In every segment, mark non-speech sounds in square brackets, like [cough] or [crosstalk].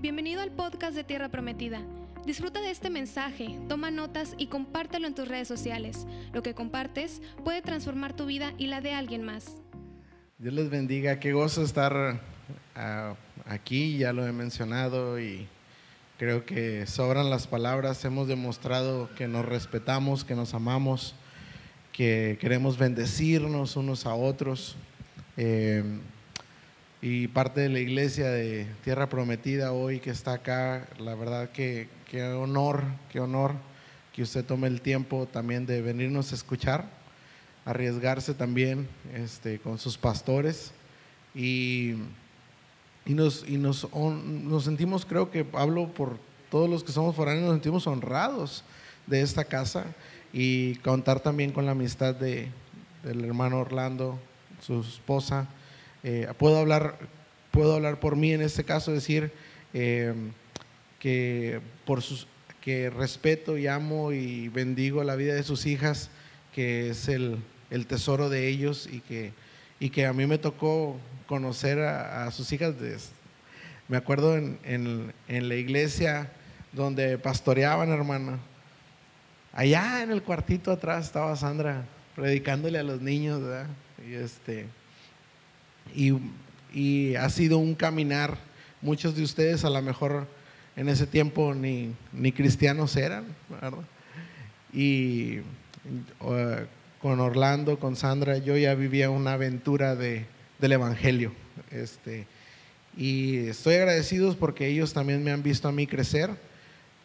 Bienvenido al podcast de Tierra Prometida. Disfruta de este mensaje, toma notas y compártelo en tus redes sociales. Lo que compartes puede transformar tu vida y la de alguien más. Dios les bendiga, qué gozo estar ah, aquí, ya lo he mencionado y creo que sobran las palabras, hemos demostrado que nos respetamos, que nos amamos, que queremos bendecirnos unos a otros. Eh, y parte de la iglesia de Tierra Prometida hoy que está acá, la verdad que qué honor, qué honor que usted tome el tiempo también de venirnos a escuchar, arriesgarse también este, con sus pastores y, y, nos, y nos, nos sentimos, creo que hablo por todos los que somos foráneos, nos sentimos honrados de esta casa y contar también con la amistad de, del hermano Orlando, su esposa eh, puedo, hablar, puedo hablar por mí en este caso, decir eh, que, por sus, que respeto y amo y bendigo la vida de sus hijas, que es el, el tesoro de ellos y que, y que a mí me tocó conocer a, sus hijas. me acuerdo en, en, en, la iglesia donde pastoreaban, hermana. Allá en el cuartito atrás estaba Sandra predicándole a los niños, ¿verdad? Y este, y, ha sido un caminar. Muchos de ustedes a lo mejor en ese tiempo ni, ni cristianos eran, Y con Orlando, con Sandra, yo ya vivía una aventura de, del Evangelio. Este, y estoy agradecidos porque ellos también me han visto a mí crecer.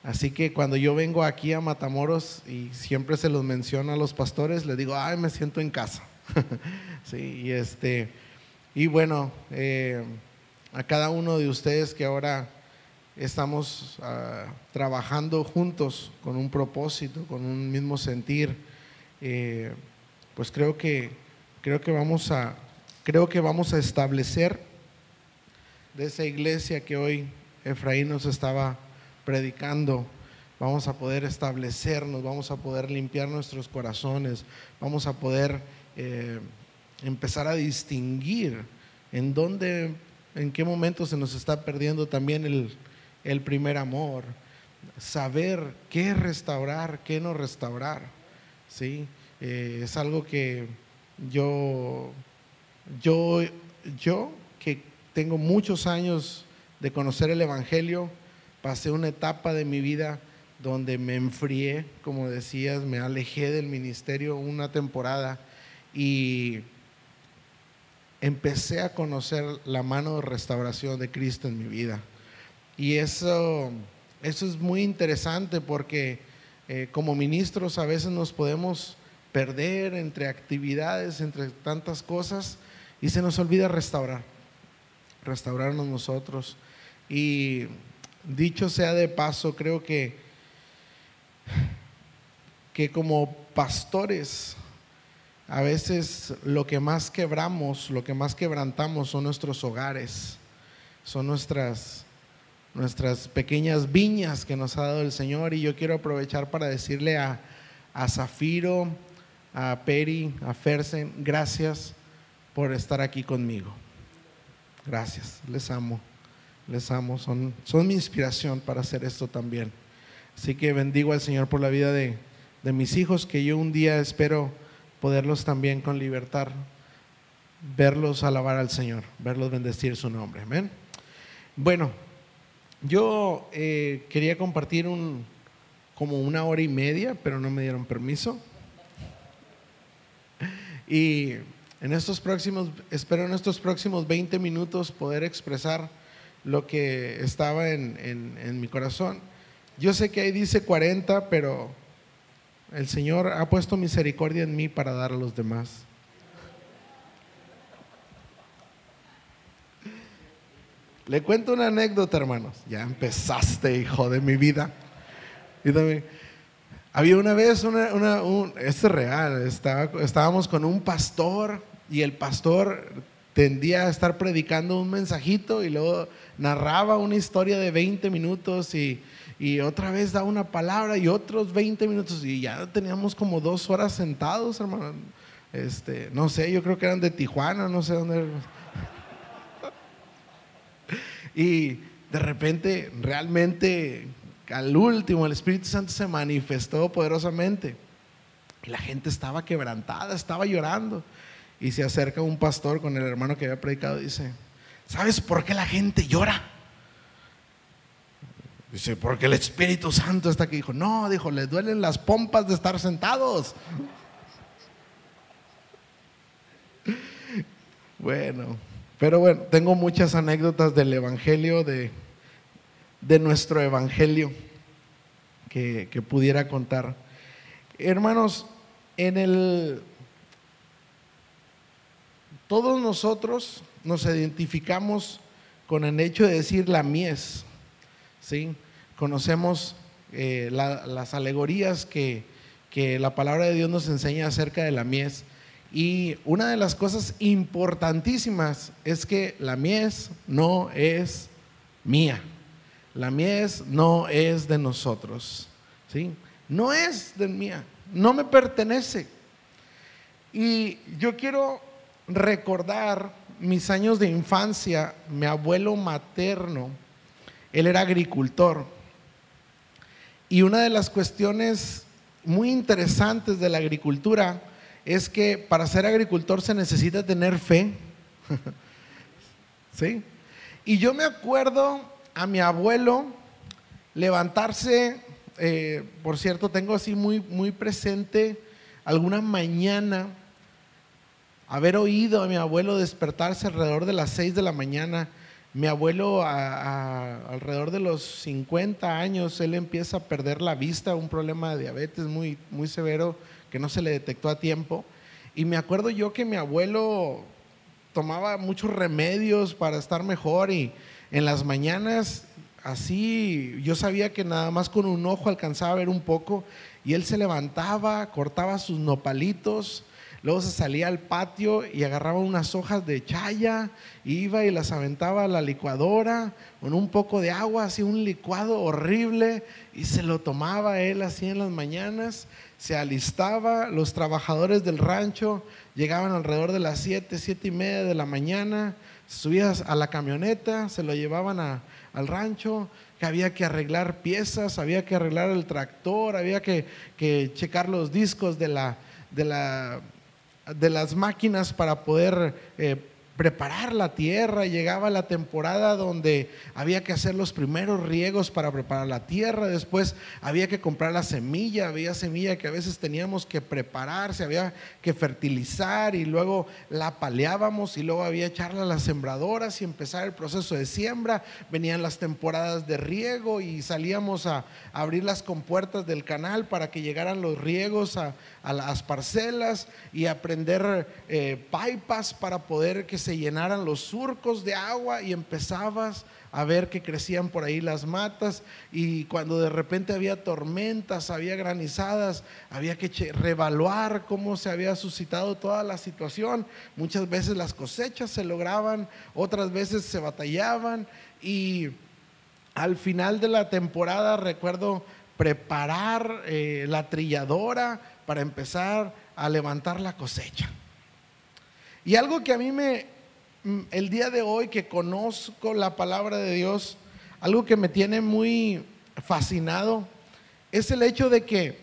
Así que cuando yo vengo aquí a Matamoros y siempre se los menciono a los pastores, les digo, ay, me siento en casa. [laughs] sí, y este, y bueno, eh, a cada uno de ustedes que ahora estamos ah, trabajando juntos con un propósito, con un mismo sentir, eh, pues creo que, creo que vamos a, creo que vamos a establecer de esa iglesia que hoy Efraín nos estaba predicando, vamos a poder establecernos, vamos a poder limpiar nuestros corazones, vamos a poder eh, empezar a distinguir en dónde, en qué momento se nos está perdiendo también el, primer amor, saber qué restaurar, qué no restaurar. ¿sí? Eh, es algo que yo, yo, yo que tengo muchos años de conocer el Evangelio, pasé una etapa de mi vida donde me enfrié, como decías, me alejé del ministerio una temporada y empecé a conocer la mano de restauración de Cristo en mi vida. Y eso, eso es muy interesante porque eh, como ministros a veces nos podemos perder entre actividades, entre tantas cosas, y se nos olvida restaurar, restaurarnos nosotros. Y dicho sea de paso, creo que, que como pastores a veces lo que más quebramos, lo que más quebrantamos son nuestros hogares, son nuestras, nuestras pequeñas viñas que nos ha dado el Señor. Y yo quiero aprovechar para decirle a, a Zafiro, a Peri, a Fersen, gracias por estar aquí conmigo. Gracias, les amo, les amo, son, son mi inspiración para hacer esto también. Así que bendigo al Señor por la vida de, de mis hijos, que yo un día espero poderlos también con libertad, verlos alabar al Señor, verlos bendecir su nombre. Amén. Bueno, yo eh, quería compartir un, como una hora y media, pero no me dieron permiso. Y en estos próximos, espero en estos próximos 20 minutos poder expresar lo que estaba en, en mi corazón. Yo sé que ahí dice 40, pero el Señor ha puesto misericordia en mí para dar a los demás. Le cuento una anécdota, hermanos. Ya empezaste, hijo de mi vida. había una vez, una, un, esto es real, estábamos con un pastor y el pastor tendía a estar predicando un mensajito y luego narraba una historia de 20 minutos y y otra vez da una palabra y otros 20 minutos y ya teníamos como dos horas sentados, hermano. Este, no sé, yo creo que eran de Tijuana, no sé dónde. y de repente, realmente, al último, el Espíritu Santo se manifestó poderosamente. La gente estaba quebrantada, estaba llorando. Y se acerca un pastor con el hermano que había predicado y dice, ¿sabes por qué la gente llora? Dice, porque el Espíritu Santo está aquí. Dijo, no, dijo, les duelen las pompas de estar sentados. [laughs] Bueno, pero bueno, tengo muchas anécdotas del Evangelio, de, de nuestro Evangelio, que, que pudiera contar. Hermanos, en el... Todos nosotros nos identificamos con el hecho de decir la mies, ¿sí? Conocemos eh, las alegorías que, que la palabra de Dios nos enseña acerca de la mies. Y una de las cosas importantísimas es que la mies no es mía. La mies no es de nosotros. ¿sí? No es de mía. No me pertenece. Y yo quiero recordar mis años de infancia. Mi abuelo materno, él era agricultor. Y una de las cuestiones muy interesantes de la agricultura es que para ser agricultor se necesita tener fe. [laughs] ¿Sí? Y yo me acuerdo a mi abuelo levantarse, eh, por cierto, tengo así muy, muy presente alguna mañana haber oído a mi abuelo despertarse alrededor de las 6 de la mañana. Mi abuelo alrededor de los 50 años, él empieza a perder la vista, un problema de diabetes muy, muy severo que no se le detectó a tiempo. Y me acuerdo yo que mi abuelo tomaba muchos remedios para estar mejor y en las mañanas así yo sabía que nada más con un ojo alcanzaba a ver un poco y él se levantaba, cortaba sus nopalitos, luego se salía al patio y agarraba unas hojas de chaya, iba y las aventaba a la licuadora con un poco de agua, hacía un licuado horrible y se lo tomaba él así en las mañanas se alistaba, los trabajadores del rancho llegaban alrededor de las 7, 7 y media de la mañana, subías a la camioneta, se lo llevaban al rancho, que había que arreglar piezas, había que arreglar el tractor, había que, checar los discos de, la, de, la, de las máquinas para poder eh, preparar la tierra, llegaba la temporada donde había que hacer los primeros riegos para preparar la tierra, después había que comprar la semilla, había semilla que a veces teníamos que preparar, se había que fertilizar y luego la paleábamos y luego había echarla a las sembradoras y empezar el proceso de siembra, venían las temporadas de riego y salíamos a, abrir las compuertas del canal para que llegaran los riegos a, las parcelas y aprender eh, pipas para poder que se llenaran los surcos de agua y empezabas a ver que crecían por ahí las matas y cuando de repente había tormentas, había granizadas, había que revaluar cómo se había suscitado toda la situación. Muchas veces las cosechas se lograban, otras veces se batallaban y al final de la temporada recuerdo preparar eh, la trilladora para empezar a levantar la cosecha. Y algo que a mí me, Mm, el día de hoy que conozco la palabra de Dios, algo que me tiene muy fascinado es el hecho de que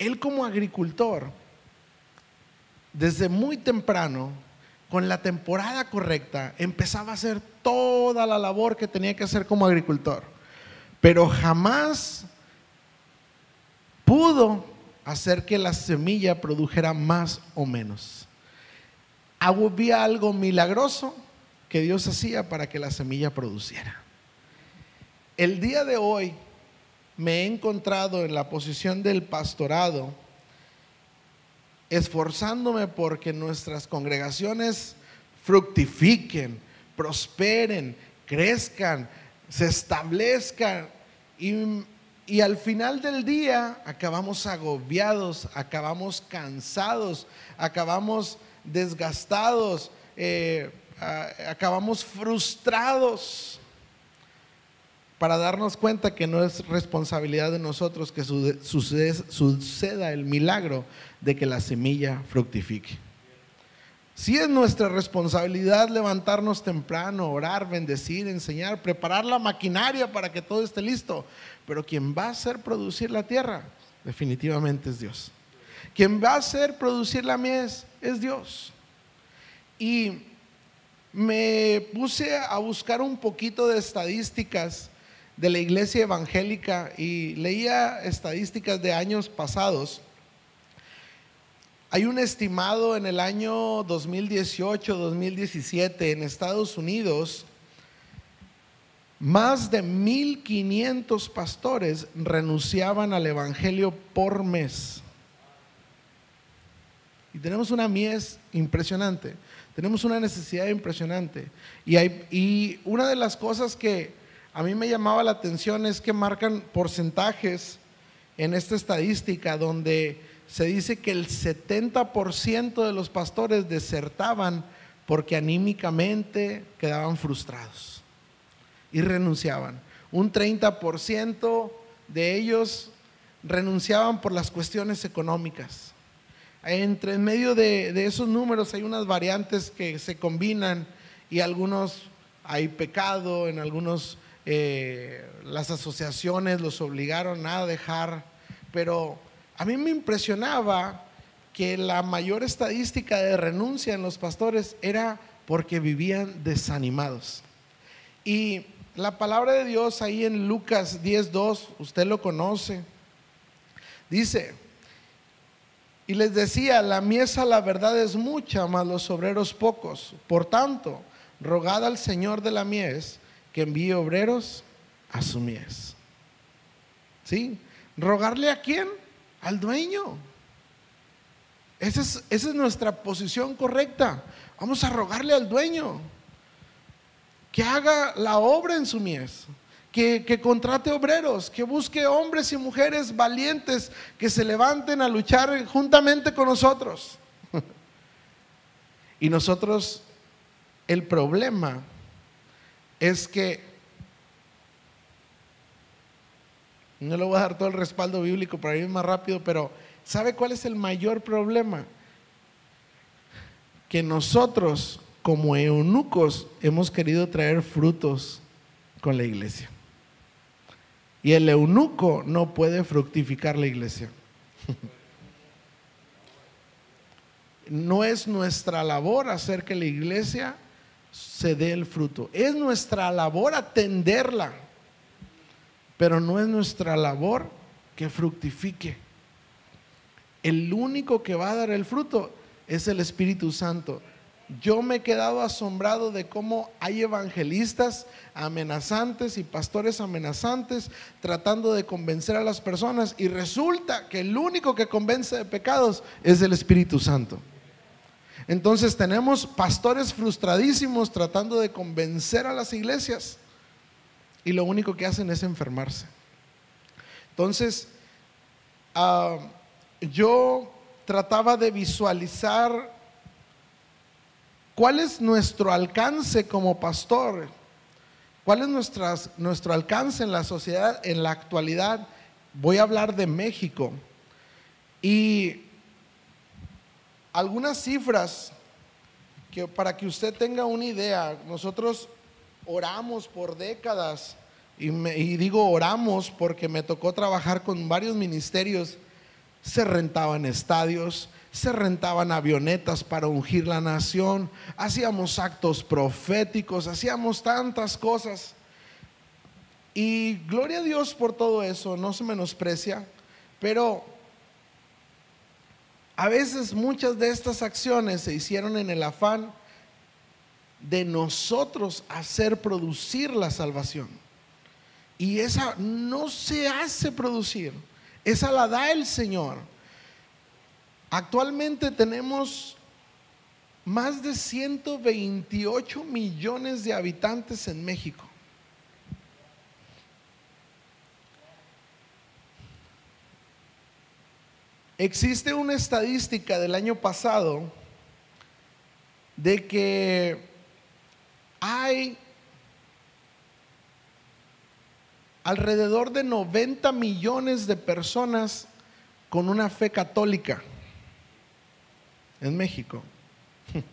él como agricultor, desde muy temprano, con la temporada correcta, empezaba a hacer toda la labor que tenía que hacer como agricultor. Pero jamás pudo hacer que la semilla produjera más o menos había algo milagroso que Dios hacía para que la semilla produciera. El día de hoy me he encontrado en la posición del pastorado, esforzándome porque nuestras congregaciones fructifiquen, prosperen, crezcan, se establezcan y, y, al final del día acabamos agobiados, acabamos cansados, acabamos desgastados, eh, acabamos frustrados para darnos cuenta que no es responsabilidad de nosotros que suceda el milagro de que la semilla fructifique. Sí es nuestra responsabilidad levantarnos temprano, orar, bendecir, enseñar, preparar la maquinaria para que todo esté listo. Pero quien va a hacer producir la tierra, definitivamente es Dios. Quien va a hacer producir la mies es Dios. Y me puse a buscar un poquito de estadísticas de la iglesia evangélica y leía estadísticas de años pasados hay un estimado en el año 2018-2017 en Estados Unidos, más de 1.500 pastores renunciaban al Evangelio por mes. Y tenemos una mies impresionante, tenemos una necesidad impresionante. Y, hay, y una de las cosas que a mí me llamaba la atención es que marcan porcentajes en esta estadística donde se dice que el 70% de los pastores desertaban porque anímicamente quedaban frustrados y renunciaban. Un 30% de ellos renunciaban por las cuestiones económicas. Entre en medio de, esos números hay unas variantes que se combinan y algunos hay pecado, en algunos eh, las asociaciones los obligaron a dejar, pero a mí me impresionaba que la mayor estadística de renuncia en los pastores era porque vivían desanimados. Y la palabra de Dios ahí en Lucas 10.2, usted lo conoce, dice, y les decía, la miesa la verdad es mucha, mas los obreros pocos. Por tanto, rogad al Señor de la mies que envíe obreros a su mies. ¿Sí? ¿Rogarle a quién? Al dueño. Esa es, nuestra posición correcta. Vamos a rogarle al dueño que haga la obra en su mies, que, contrate obreros, que busque hombres y mujeres valientes que se levanten a luchar juntamente con nosotros. [laughs] y nosotros, el problema es que No le voy a dar todo el respaldo bíblico para ir más rápido, pero ¿sabe cuál es el mayor problema? Que nosotros, como eunucos, hemos querido traer frutos con la iglesia. Y el eunuco no puede fructificar la iglesia. [laughs] No es nuestra labor hacer que la iglesia se dé el fruto. Es nuestra labor atenderla pero no es nuestra labor que fructifique. El único que va a dar el fruto es el Espíritu Santo. Yo me he quedado asombrado de cómo hay evangelistas amenazantes y pastores amenazantes tratando de convencer a las personas y resulta que el único que convence de pecados es el Espíritu Santo. Entonces tenemos pastores frustradísimos tratando de convencer a las iglesias y lo único que hacen es enfermarse. Entonces, ah, yo trataba de visualizar cuál es nuestro alcance como pastor, cuál es nuestro alcance en la sociedad en la actualidad. Voy a hablar de México y algunas cifras que para que usted tenga una idea, nosotros oramos por décadas, y, digo oramos porque me tocó trabajar con varios ministerios, se rentaban estadios, se rentaban avionetas para ungir la nación, hacíamos actos proféticos, hacíamos tantas cosas. Y gloria a Dios por todo eso, no se menosprecia, pero a veces muchas de estas acciones se hicieron en el afán de nosotros hacer producir la salvación. Y esa no se hace producir, esa la da el Señor. Actualmente tenemos más de 128 millones de habitantes en México. Existe una estadística del año pasado de que hay alrededor de 90 millones de personas con una fe católica en México. [laughs]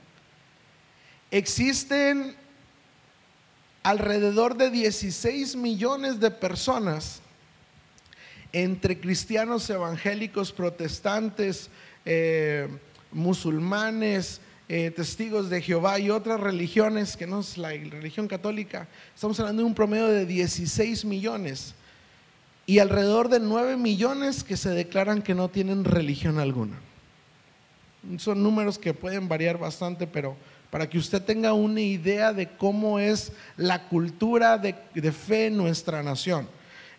existen alrededor de 16 millones de personas entre cristianos evangélicos, protestantes, eh, musulmanes, eh, testigos de Jehová y otras religiones que no es la religión católica. Estamos hablando de un promedio de 16 millones y alrededor de 9 millones que se declaran que no tienen religión alguna. Son números que pueden variar bastante, pero para que usted tenga una idea de cómo es la cultura de, de fe en nuestra nación.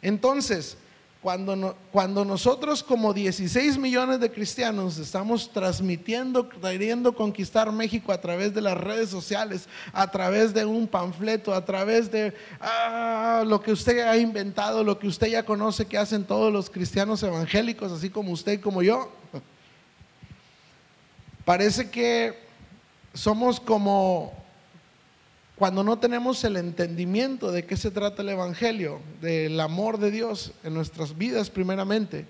Entonces, cuando, nosotros como 16 millones de cristianos estamos transmitiendo, queriendo conquistar México a través de las redes sociales, a través de un panfleto, a través de ah, lo que usted ha inventado, lo que usted ya conoce que hacen todos los cristianos evangélicos, así como usted y como yo, [laughs] parece que somos como cuando no tenemos el entendimiento de qué se trata el Evangelio, del amor de Dios en nuestras vidas primeramente,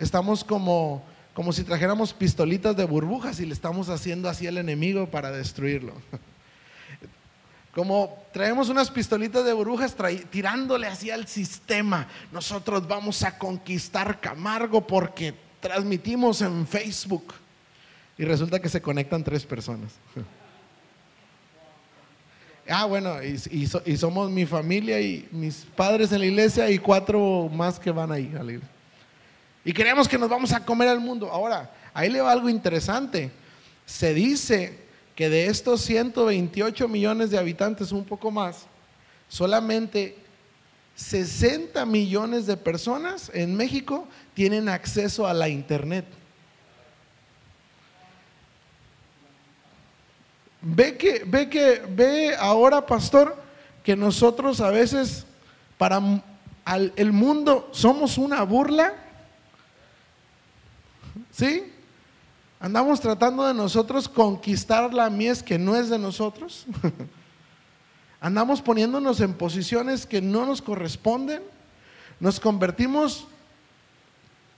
estamos como, como si trajéramos pistolitas de burbujas y le estamos haciendo así al enemigo para destruirlo. [laughs] Como traemos unas pistolitas de burbujas tirándole así al sistema. Nosotros vamos a conquistar Camargo porque transmitimos en Facebook. Y resulta que se conectan tres personas. [laughs] Ah, bueno, y, somos mi familia y mis padres en la iglesia y cuatro más que van ahí a la iglesia. Y creemos que nos vamos a comer al mundo. Ahora, ahí le va algo interesante. Se dice que de estos 128 millones de habitantes, un poco más, solamente 60 millones de personas en México tienen acceso a la internet. Ve que, ve que, ve ahora, pastor, que nosotros a veces para el mundo somos una burla. ¿Sí? Andamos tratando de nosotros conquistar la mies que no es de nosotros. [laughs] Andamos poniéndonos en posiciones que no nos corresponden. Nos convertimos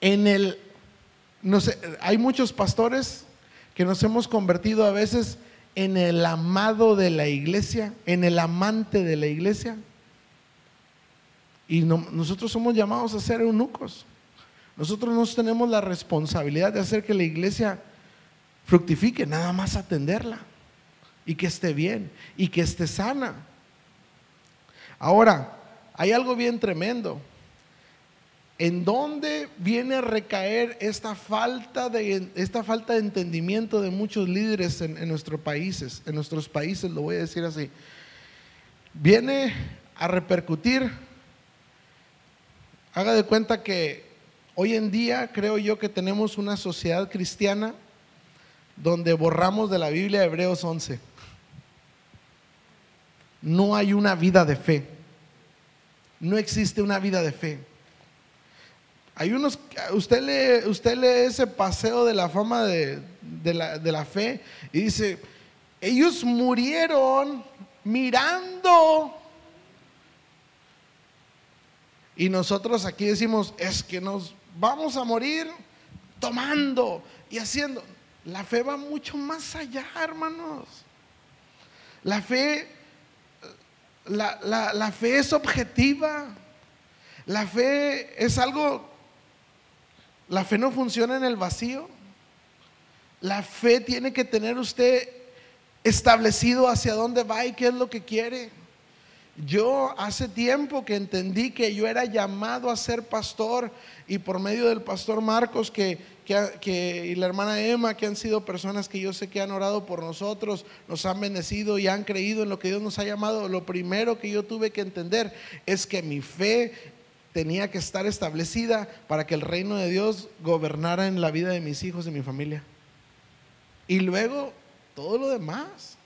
en el... No sé, hay muchos pastores que nos hemos convertido a veces el amado de la iglesia, en el amante de la iglesia. Y nosotros somos llamados a ser eunucos. Nosotros no tenemos la responsabilidad de hacer que la iglesia fructifique, nada más atenderla y que esté bien y que esté sana. Ahora, hay algo bien tremendo. ¿En dónde viene a recaer esta falta de, esta falta de entendimiento de muchos líderes en, en nuestros países? En nuestros países, lo voy a decir así. Viene a repercutir. Haga de cuenta que hoy en día creo yo que tenemos una sociedad cristiana donde borramos de la Biblia Hebreos 11. No hay una vida de fe. No existe una vida de fe. Hay unos, usted lee, usted lee ese paseo de la fama de, la, de la fe y dice, ellos murieron mirando. Y nosotros aquí decimos, es que nos vamos a morir tomando y haciendo. La fe va mucho más allá, hermanos. La fe, la, la fe es objetiva. La fe es algo la fe no funciona en el vacío. La fe tiene que tener usted establecido hacia dónde va y qué es lo que quiere. Yo hace tiempo que entendí que yo era llamado a ser pastor y por medio del pastor Marcos que, que, y la hermana Emma, que han sido personas que yo sé que han orado por nosotros, nos han bendecido y han creído en lo que Dios nos ha llamado, lo primero que yo tuve que entender es que mi fe tenía que estar establecida para que el reino de Dios gobernara en la vida de mis hijos y mi familia. Y luego todo lo demás.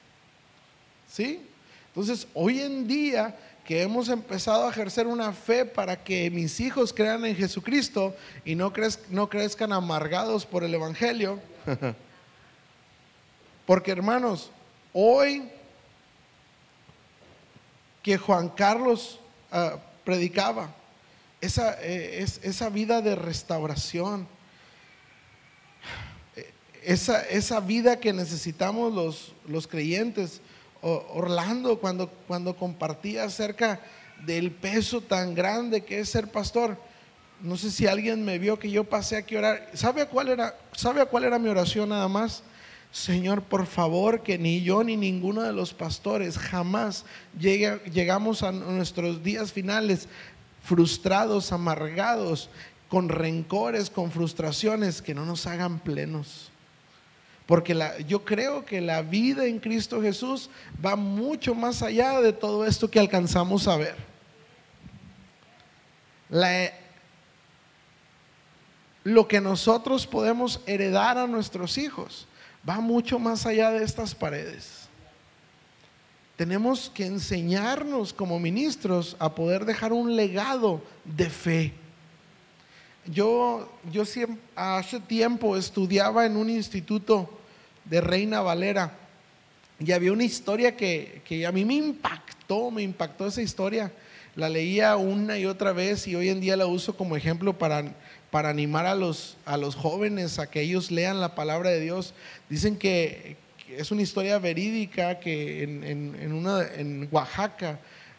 ¿Sí? Entonces, hoy en día que hemos empezado a ejercer una fe para que mis hijos crean en Jesucristo y no, crezcan amargados por el Evangelio. [laughs] Porque hermanos, hoy que Juan Carlos ah, predicaba, esa, eh, esa vida de restauración, esa, esa vida que necesitamos los, los creyentes. Orlando cuando, cuando compartía acerca del peso tan grande que es ser pastor. No sé si alguien me vio que yo pasé aquí a orar. ¿Sabe cuál era, sabe a cuál era mi oración nada más? Señor, por favor, que ni yo ni ninguno de los pastores jamás llegue, llegamos a nuestros días finales frustrados, amargados, con rencores, con frustraciones, que no nos hagan plenos. Porque la, yo creo que la vida en Cristo Jesús va mucho más allá de todo esto que alcanzamos a ver. La, lo que nosotros podemos heredar a nuestros hijos va mucho más allá de estas paredes. Tenemos que enseñarnos como ministros a poder dejar un legado de fe. Yo, yo hace tiempo estudiaba en un instituto de Reina Valera y había una historia que, que a mí me impactó, me impactó esa historia. La leía una y otra vez y hoy en día la uso como ejemplo para para animar a los, a los jóvenes a que ellos lean la palabra de Dios. Dicen que, es una historia verídica que en, una, en Oaxaca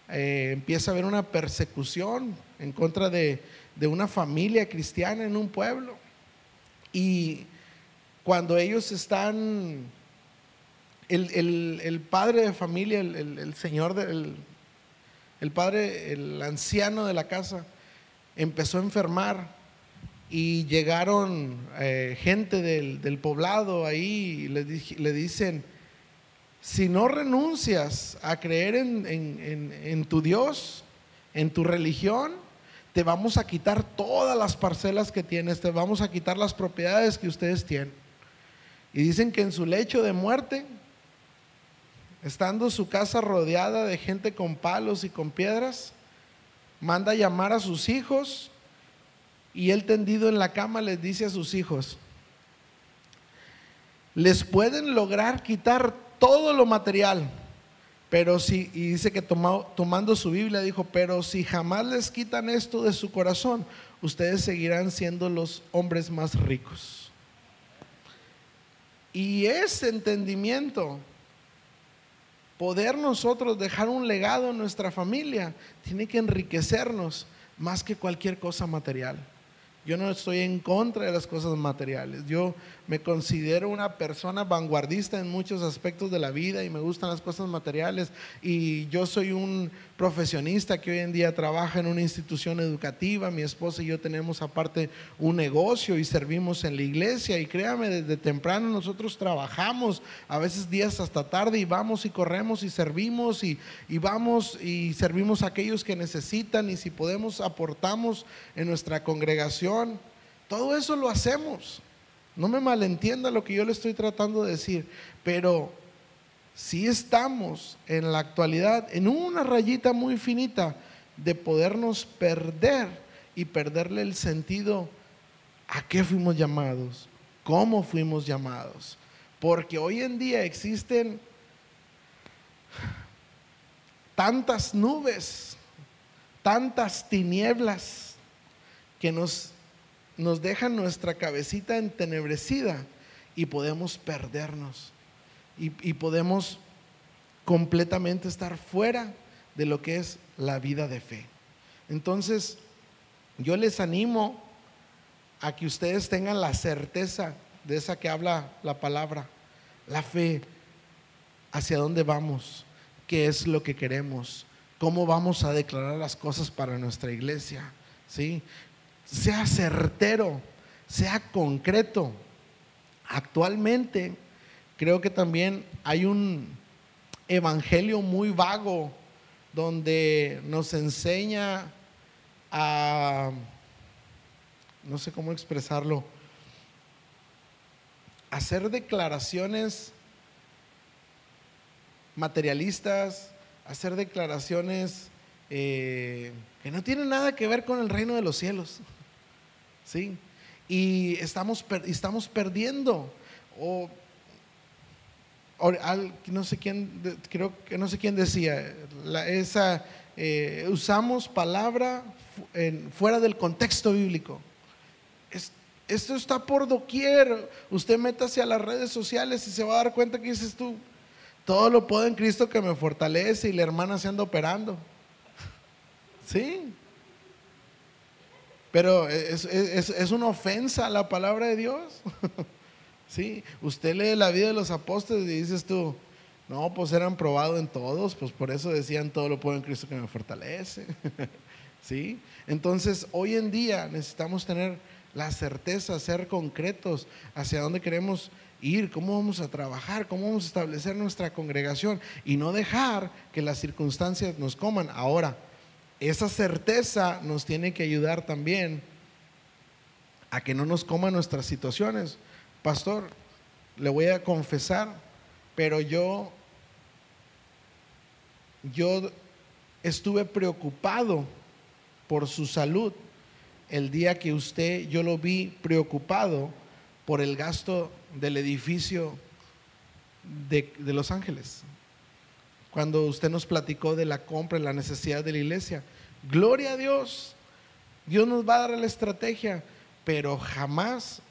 eh, empieza a haber una persecución en contra de, una familia cristiana en un pueblo. Y cuando ellos están, el, padre de familia, el, señor, del, el padre, el anciano de la casa, empezó a enfermar y llegaron eh, gente del, poblado ahí y le, le, dicen, si no renuncias a creer en, tu Dios, en tu religión, te vamos a quitar todas las parcelas que tienes, te vamos a quitar las propiedades que ustedes tienen. Y dicen que en su lecho de muerte, estando su casa rodeada de gente con palos y con piedras, manda llamar a sus hijos y él tendido en la cama les dice a sus hijos, les pueden lograr quitar todo lo material, pero si, y dice que tomando su Biblia dijo, pero si jamás les quitan esto de su corazón, ustedes seguirán siendo los hombres más ricos. Y ese entendimiento, poder nosotros dejar un legado en nuestra familia, tiene que enriquecernos más que cualquier cosa material. Yo no estoy en contra de las cosas materiales. Yo me considero una persona vanguardista en muchos aspectos de la vida y me gustan las cosas materiales. Y yo soy un profesionista que hoy en día trabaja en una institución educativa. Mi esposa y yo tenemos aparte un negocio y servimos en la iglesia. Y créame, desde temprano nosotros trabajamos, a veces días hasta tarde, y vamos y corremos y servimos y, y vamos y servimos a aquellos que necesitan. Y si podemos, aportamos en nuestra congregación todo eso lo hacemos. No me malentienda lo que yo le estoy tratando de decir, pero si estamos en la actualidad en una rayita muy finita de podernos perder y perderle el sentido a qué fuimos llamados, cómo fuimos llamados. Porque hoy en día existen tantas nubes, tantas tinieblas que nos nos deja nuestra cabecita entenebrecida y podemos perdernos y, y podemos completamente estar fuera de lo que es la vida de fe. Entonces, yo les animo a que ustedes tengan la certeza de esa que habla la palabra, la fe, hacia dónde vamos, qué es lo que queremos, cómo vamos a declarar las cosas para nuestra iglesia, ¿sí? Sea certero, sea concreto. Actualmente creo que también hay un evangelio muy vago donde nos enseña a, no sé cómo expresarlo, hacer declaraciones materialistas, hacer declaraciones eh, que no tienen nada que ver con el reino de los cielos. ¿Sí? Y estamos, estamos perdiendo. O, no sé quién, creo que no sé quién decía, esa, eh, usamos palabra fuera del contexto bíblico. esto está por doquier. Usted métase a las redes sociales y se va a dar cuenta que dices tú, todo lo puedo en Cristo que me fortalece y la hermana se anda operando. [laughs] Sí. Pero es, es, una ofensa a la palabra de Dios. [laughs] sí, usted lee la vida de los apóstoles y dices tú, no, pues eran probados en todos, pues por eso decían todo lo puedo en Cristo que me fortalece. [laughs] ¿Sí? Entonces, hoy en día necesitamos tener la certeza, ser concretos hacia dónde queremos ir, cómo vamos a trabajar, cómo vamos a establecer nuestra congregación y no dejar que las circunstancias nos coman. Ahora, esa certeza nos tiene que ayudar también a que no nos coman nuestras situaciones. Pastor, le voy a confesar, pero yo yo estuve preocupado por su salud el día que usted, yo lo vi preocupado por el gasto del edificio de, Los Ángeles. Cuando usted nos platicó de la compra y la necesidad de la iglesia. Gloria a Dios. Dios nos va a dar la estrategia, pero jamás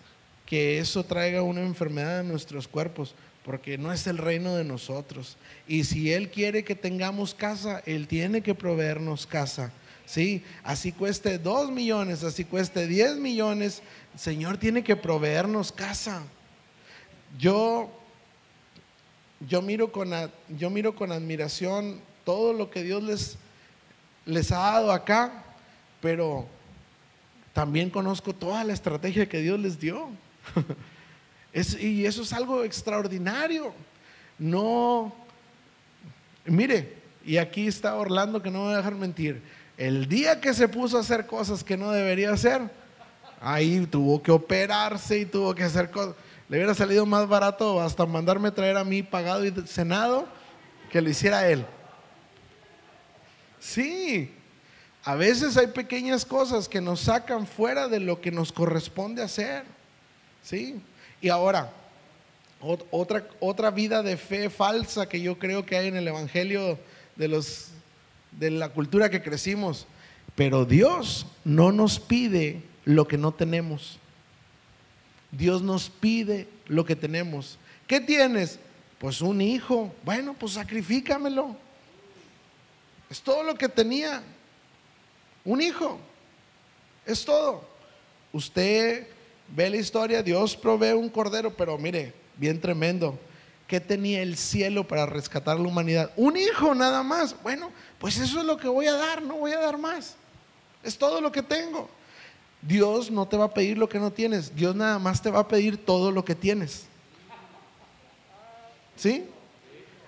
que eso traiga una enfermedad en nuestros cuerpos, porque no es el reino de nosotros. Y si Él quiere que tengamos casa, Él tiene que proveernos casa. ¿sí? Así cueste dos millones, así cueste diez millones, el Señor tiene que proveernos casa. Yo, yo, miro, con, yo miro con admiración todo lo que Dios les, les ha dado acá, pero también conozco toda la estrategia que Dios les dio. [laughs] y eso es algo extraordinario. No, mire, y aquí está Orlando que no me va a dejar mentir. El día que se puso a hacer cosas que no debería hacer, ahí tuvo que operarse y tuvo que hacer cosas. Le hubiera salido más barato hasta mandarme traer a mí pagado y cenado que lo hiciera él. Sí, a veces hay pequeñas cosas que nos sacan fuera de lo que nos corresponde hacer. Sí, y ahora, otra, otra vida de fe falsa que yo creo que hay en el Evangelio de los de la cultura que crecimos. Pero Dios no nos pide lo que no tenemos. Dios nos pide lo que tenemos. ¿Qué tienes? Pues un hijo. Bueno, pues sacrifícamelo. Es todo lo que tenía. Un hijo. Es todo. Usted ve la historia, Dios provee un cordero, pero mire, bien tremendo. ¿Qué tenía el cielo para rescatar la humanidad? Un hijo nada más. Bueno, pues eso es lo que voy a dar, no voy a dar más. Es todo lo que tengo. Dios no te va a pedir lo que no tienes, Dios nada más te va a pedir todo lo que tienes. ¿Sí?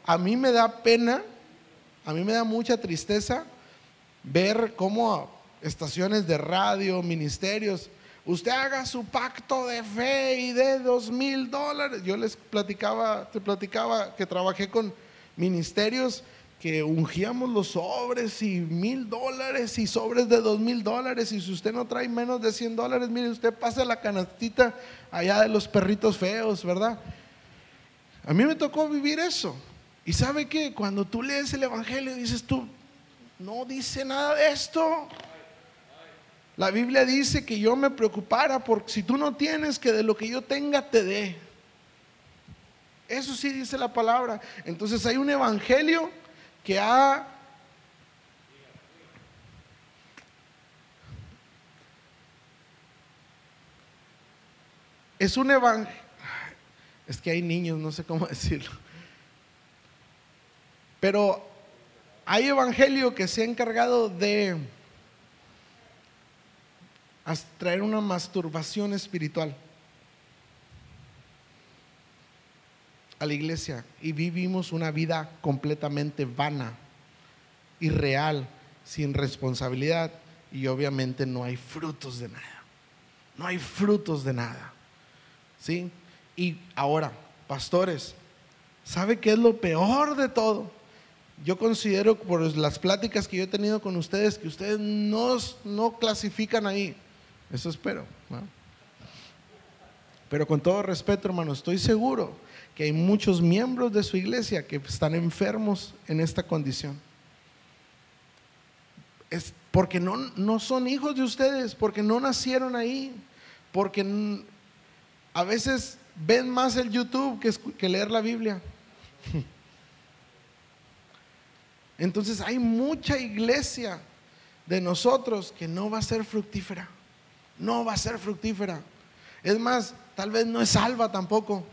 A mí me da pena, a mí me da mucha tristeza ver cómo estaciones de radio, ministerios, usted haga su pacto de fe y de dos mil dólares. Yo les platicaba, te platicaba que trabajé con ministerios que ungíamos los sobres y mil dólares y sobres de dos mil dólares. Y si usted no trae menos de cien dólares, mire, usted pasa la canastita allá de los perritos feos, ¿verdad? A mí me tocó vivir eso. Y sabe que cuando tú lees el Evangelio dices tú, no dice nada de esto. La Biblia dice que yo me preocupara por si tú no tienes, que de lo que yo tenga te dé. Eso sí dice la palabra. Entonces hay un evangelio que ha es un evangelio. Es que hay niños, no sé cómo [laughs] decirlo. Pero hay evangelio que se ha encargado de traer una masturbación espiritual a la iglesia y vivimos una vida completamente vana, irreal, sin responsabilidad y obviamente no hay frutos de nada. No hay frutos de nada. ¿Sí? Y ahora, pastores, ¿sabe qué es lo peor de todo? yo considero por las pláticas que yo he tenido con ustedes que ustedes no, no clasifican ahí. Eso espero. Pero con todo respeto, hermano, estoy seguro que hay muchos miembros de su iglesia que están enfermos en esta condición. Es porque no, no son hijos de ustedes, porque no nacieron ahí, porque a veces ven más el YouTube que, que leer la Biblia. [laughs] Entonces hay mucha iglesia de nosotros que no va a ser fructífera. No va a ser fructífera. Es más, tal vez no es salva tampoco.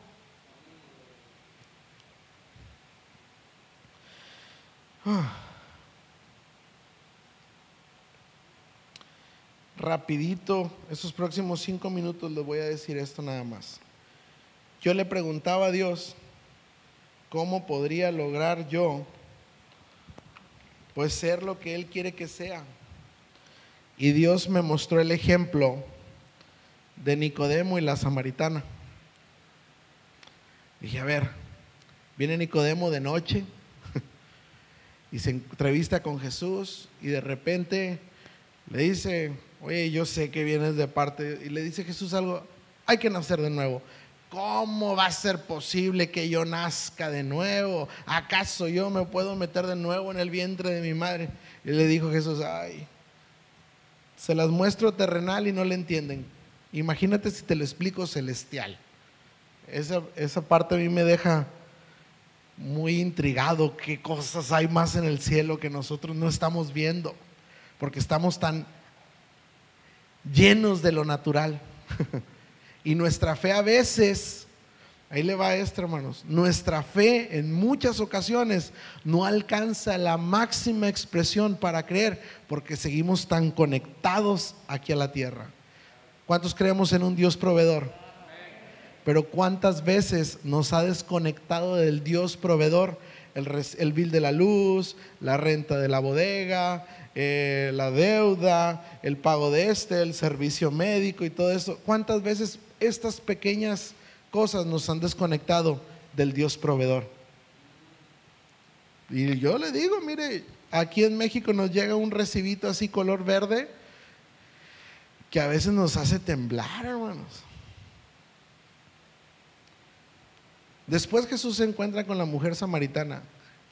[sighs] Rapidito, esos próximos cinco minutos les voy a decir esto nada más. Yo le preguntaba a Dios cómo podría lograr yo pues ser lo que Él quiere que sea. Y Dios me mostró el ejemplo de Nicodemo y la samaritana. Dije, a ver, viene Nicodemo de noche y se entrevista con Jesús y de repente le dice, oye, yo sé que vienes de parte, y le dice Jesús algo, hay que nacer de nuevo. ¿Cómo va a ser posible que yo nazca de nuevo? ¿Acaso yo me puedo meter de nuevo en el vientre de mi madre? Y le dijo Jesús, ay, se las muestro terrenal y no le entienden. Imagínate si te lo explico celestial. Esa, esa parte a mí me deja muy intrigado qué cosas hay más en el cielo que nosotros no estamos viendo, porque estamos tan llenos de lo natural. [laughs] y nuestra fe a veces, ahí le va esto hermanos, nuestra fe en muchas ocasiones no alcanza la máxima expresión para creer, porque seguimos tan conectados aquí a la tierra. ¿Cuántos creemos en un Dios proveedor? Pero cuántas veces nos ha desconectado del Dios proveedor el, el bill de la luz, la renta de la bodega, eh, la deuda, el pago de este, el servicio médico y todo eso. ¿Cuántas veces estas pequeñas cosas nos han desconectado del Dios proveedor? Y yo le digo, mire, aquí en México nos llega un recibito así color verde que a veces nos hace temblar, hermanos. Después Jesús se encuentra con la mujer samaritana.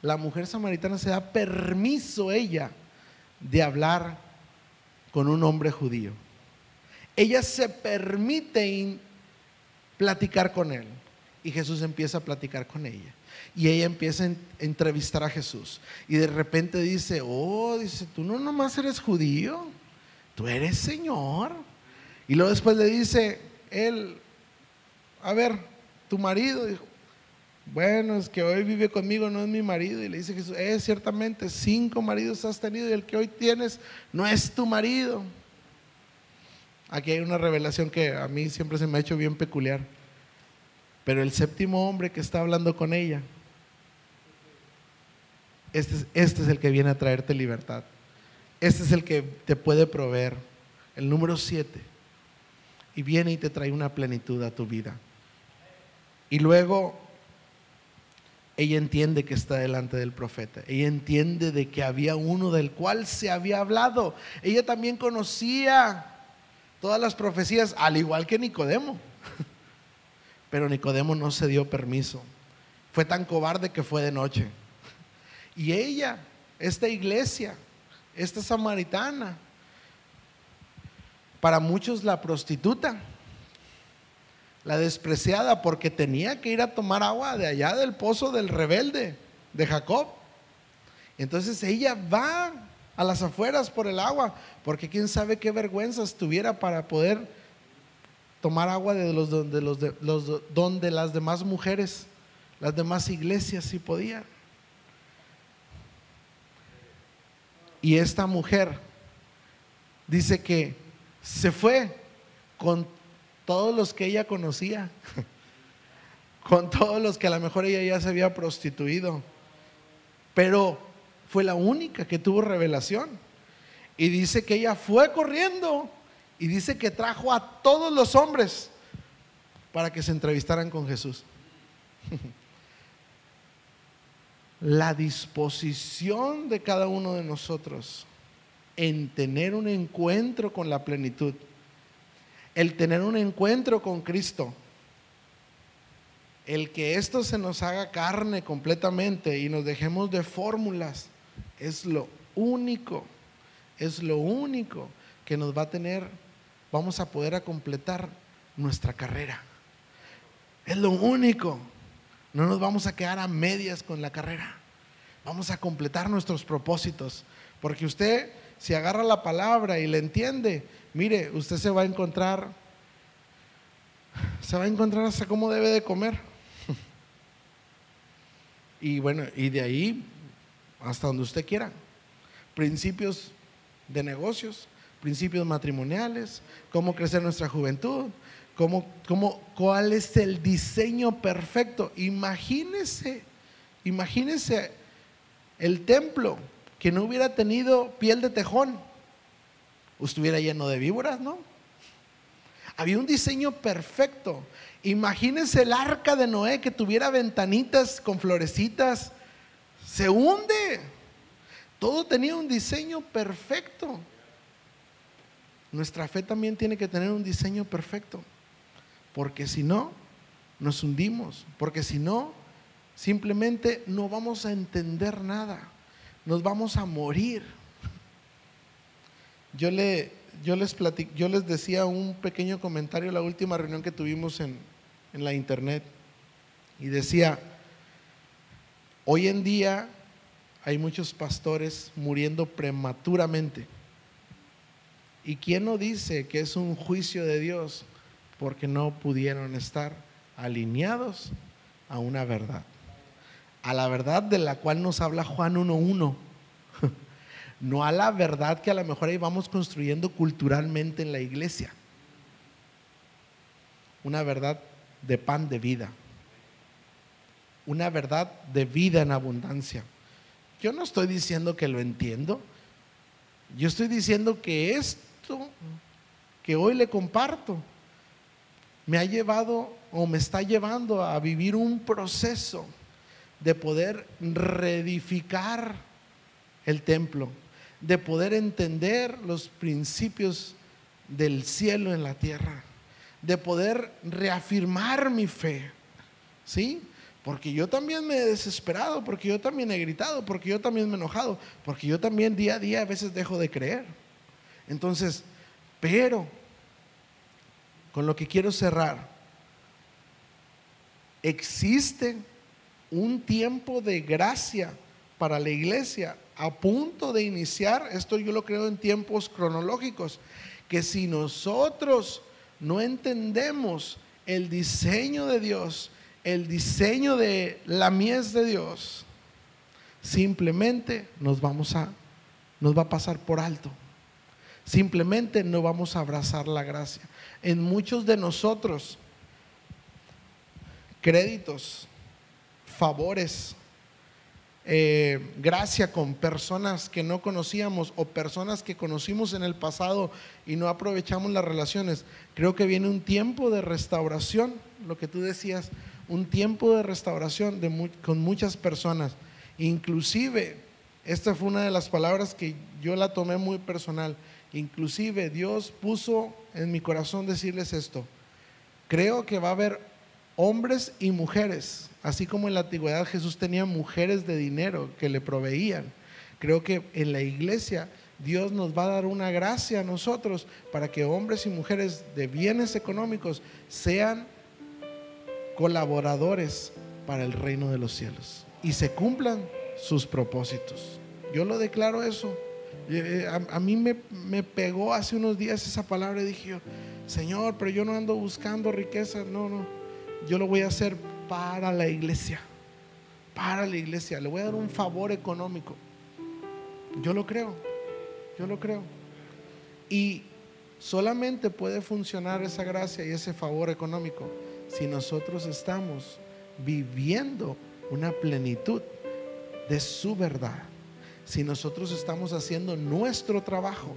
La mujer samaritana se da permiso ella de hablar con un hombre judío. Ella se permite platicar con él. Y Jesús empieza a platicar con ella. Y ella empieza a entrevistar a Jesús. Y de repente dice, oh, dice, tú no nomás eres judío, tú eres Señor. Y luego después le dice, él, a ver, tu marido, dijo, bueno, es que hoy vive conmigo, no es mi marido. Y le dice Jesús, es eh, ciertamente, cinco maridos has tenido y el que hoy tienes no es tu marido. Aquí hay una revelación que a mí siempre se me ha hecho bien peculiar. Pero el séptimo hombre que está hablando con ella, este es, este es el que viene a traerte libertad. Este es el que te puede proveer. El número siete. Y viene y te trae una plenitud a tu vida. Y luego ella entiende que está delante del profeta. Ella entiende de que había uno del cual se había hablado. Ella también conocía todas las profecías, al igual que Nicodemo. [laughs] Pero Nicodemo no se dio permiso. Fue tan cobarde que fue de noche. Y ella, esta iglesia, esta samaritana, para muchos la prostituta, la despreciada, porque tenía que ir a tomar agua de allá del pozo del rebelde, de Jacob. Entonces ella va a las afueras por el agua, porque quién sabe qué vergüenzas tuviera para poder tomar agua de los, donde, los, los, donde las demás mujeres, las demás iglesias sí podían. Y esta mujer dice que se fue con todos los que ella conocía, [laughs] con todos los que a lo mejor ella ya se había prostituido, pero fue la única que tuvo revelación. Y dice que ella fue corriendo y dice que trajo a todos los hombres para que se entrevistaran con Jesús. [laughs] La disposición de cada uno de nosotros en tener un encuentro con la plenitud el tener un encuentro con Cristo, el que esto se nos haga carne completamente y nos dejemos de fórmulas, es lo único, es lo único que nos va a tener, vamos a poder a completar nuestra carrera. Es lo único. No nos vamos a quedar a medias con la carrera. vamos a completar nuestros propósitos. Porque usted, si agarra la palabra y le entiende, mire, usted se va a encontrar, se va a encontrar hasta cómo debe de comer. [laughs] Y bueno, y de ahí hasta donde usted quiera. Principios de negocios, principios matrimoniales, cómo crecer nuestra juventud, cómo, cómo, cuál es el diseño perfecto. Imagínese, imagínese el templo que no hubiera tenido piel de tejón, estuviera lleno de víboras, ¿no? Había un diseño perfecto. Imagínense el arca de Noé que tuviera ventanitas con florecitas. Se hunde. Todo tenía un diseño perfecto. Nuestra fe también tiene que tener un diseño perfecto. Porque si no, nos hundimos. Porque si no, simplemente no vamos a entender nada. Nos vamos a morir. Yo, le, yo, les, yo les decía un pequeño comentario la última reunión que tuvimos en, en la internet. Y decía, hoy en día hay muchos pastores muriendo prematuramente. ¿Y quién no dice que es un juicio de Dios porque no pudieron estar alineados a una verdad? A la verdad de la cual nos habla Juan 1.1. [laughs] No a la verdad que a lo mejor ahí vamos construyendo culturalmente en la iglesia. Una verdad de pan de vida. Una verdad de vida en abundancia. Yo no estoy diciendo que lo entiendo. Yo estoy diciendo que esto que hoy le comparto me ha llevado o me está llevando a vivir un proceso de poder reedificar el templo, de poder entender los principios del cielo en la tierra, de poder reafirmar mi fe. ¿Sí? Porque yo también me he desesperado, porque yo también he gritado, porque yo también me he enojado, porque yo también día a día a veces dejo de creer. Entonces, pero con lo que quiero cerrar, existe un tiempo de gracia para la iglesia a punto de iniciar, esto yo lo creo en tiempos cronológicos, que si nosotros no entendemos el diseño de Dios, el diseño de la mies de Dios, simplemente nos vamos a nos va a pasar por alto. Simplemente no vamos a abrazar la gracia. En muchos de nosotros créditos, favores, eh, gracia con personas que no conocíamos o personas que conocimos en el pasado y no aprovechamos las relaciones. Creo que viene un tiempo de restauración, lo que tú decías, un tiempo de restauración con muchas personas. Inclusive, esta fue una de las palabras que yo la tomé muy personal. Inclusive Dios puso en mi corazón decirles esto. Creo que va a haber hombres y mujeres Así como en la antigüedad Jesús tenía mujeres de dinero que le proveían. Creo que en la iglesia Dios nos va a dar una gracia a nosotros para que hombres y mujeres de bienes económicos sean colaboradores para el reino de los cielos y se cumplan sus propósitos. Yo lo declaro eso. Eh, a, mí me, me, pegó hace unos días esa palabra y dije, Señor, pero yo no ando buscando riqueza, no, no, yo lo voy a hacer para la iglesia. Para la iglesia. Le voy a dar un favor económico. Yo lo creo. Yo lo creo. Y solamente puede funcionar esa gracia y ese favor económico si nosotros estamos viviendo una plenitud de su verdad. Si nosotros estamos haciendo nuestro trabajo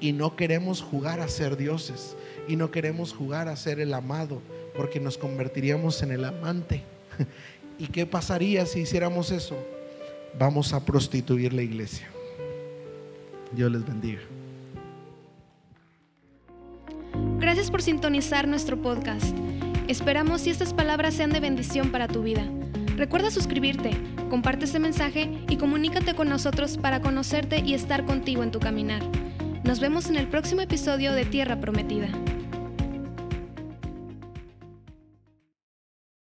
y no queremos jugar a ser dioses y no queremos jugar a ser el amado porque nos convertiríamos en el amante. [laughs] ¿Y qué pasaría si hiciéramos eso? Vamos a prostituir la iglesia. Dios les bendiga. Gracias por sintonizar nuestro podcast. Esperamos si estas palabras sean de bendición para tu vida. Recuerda suscribirte, comparte este mensaje y comunícate con nosotros para conocerte y estar contigo en tu caminar. Nos vemos en el próximo episodio de Tierra Prometida.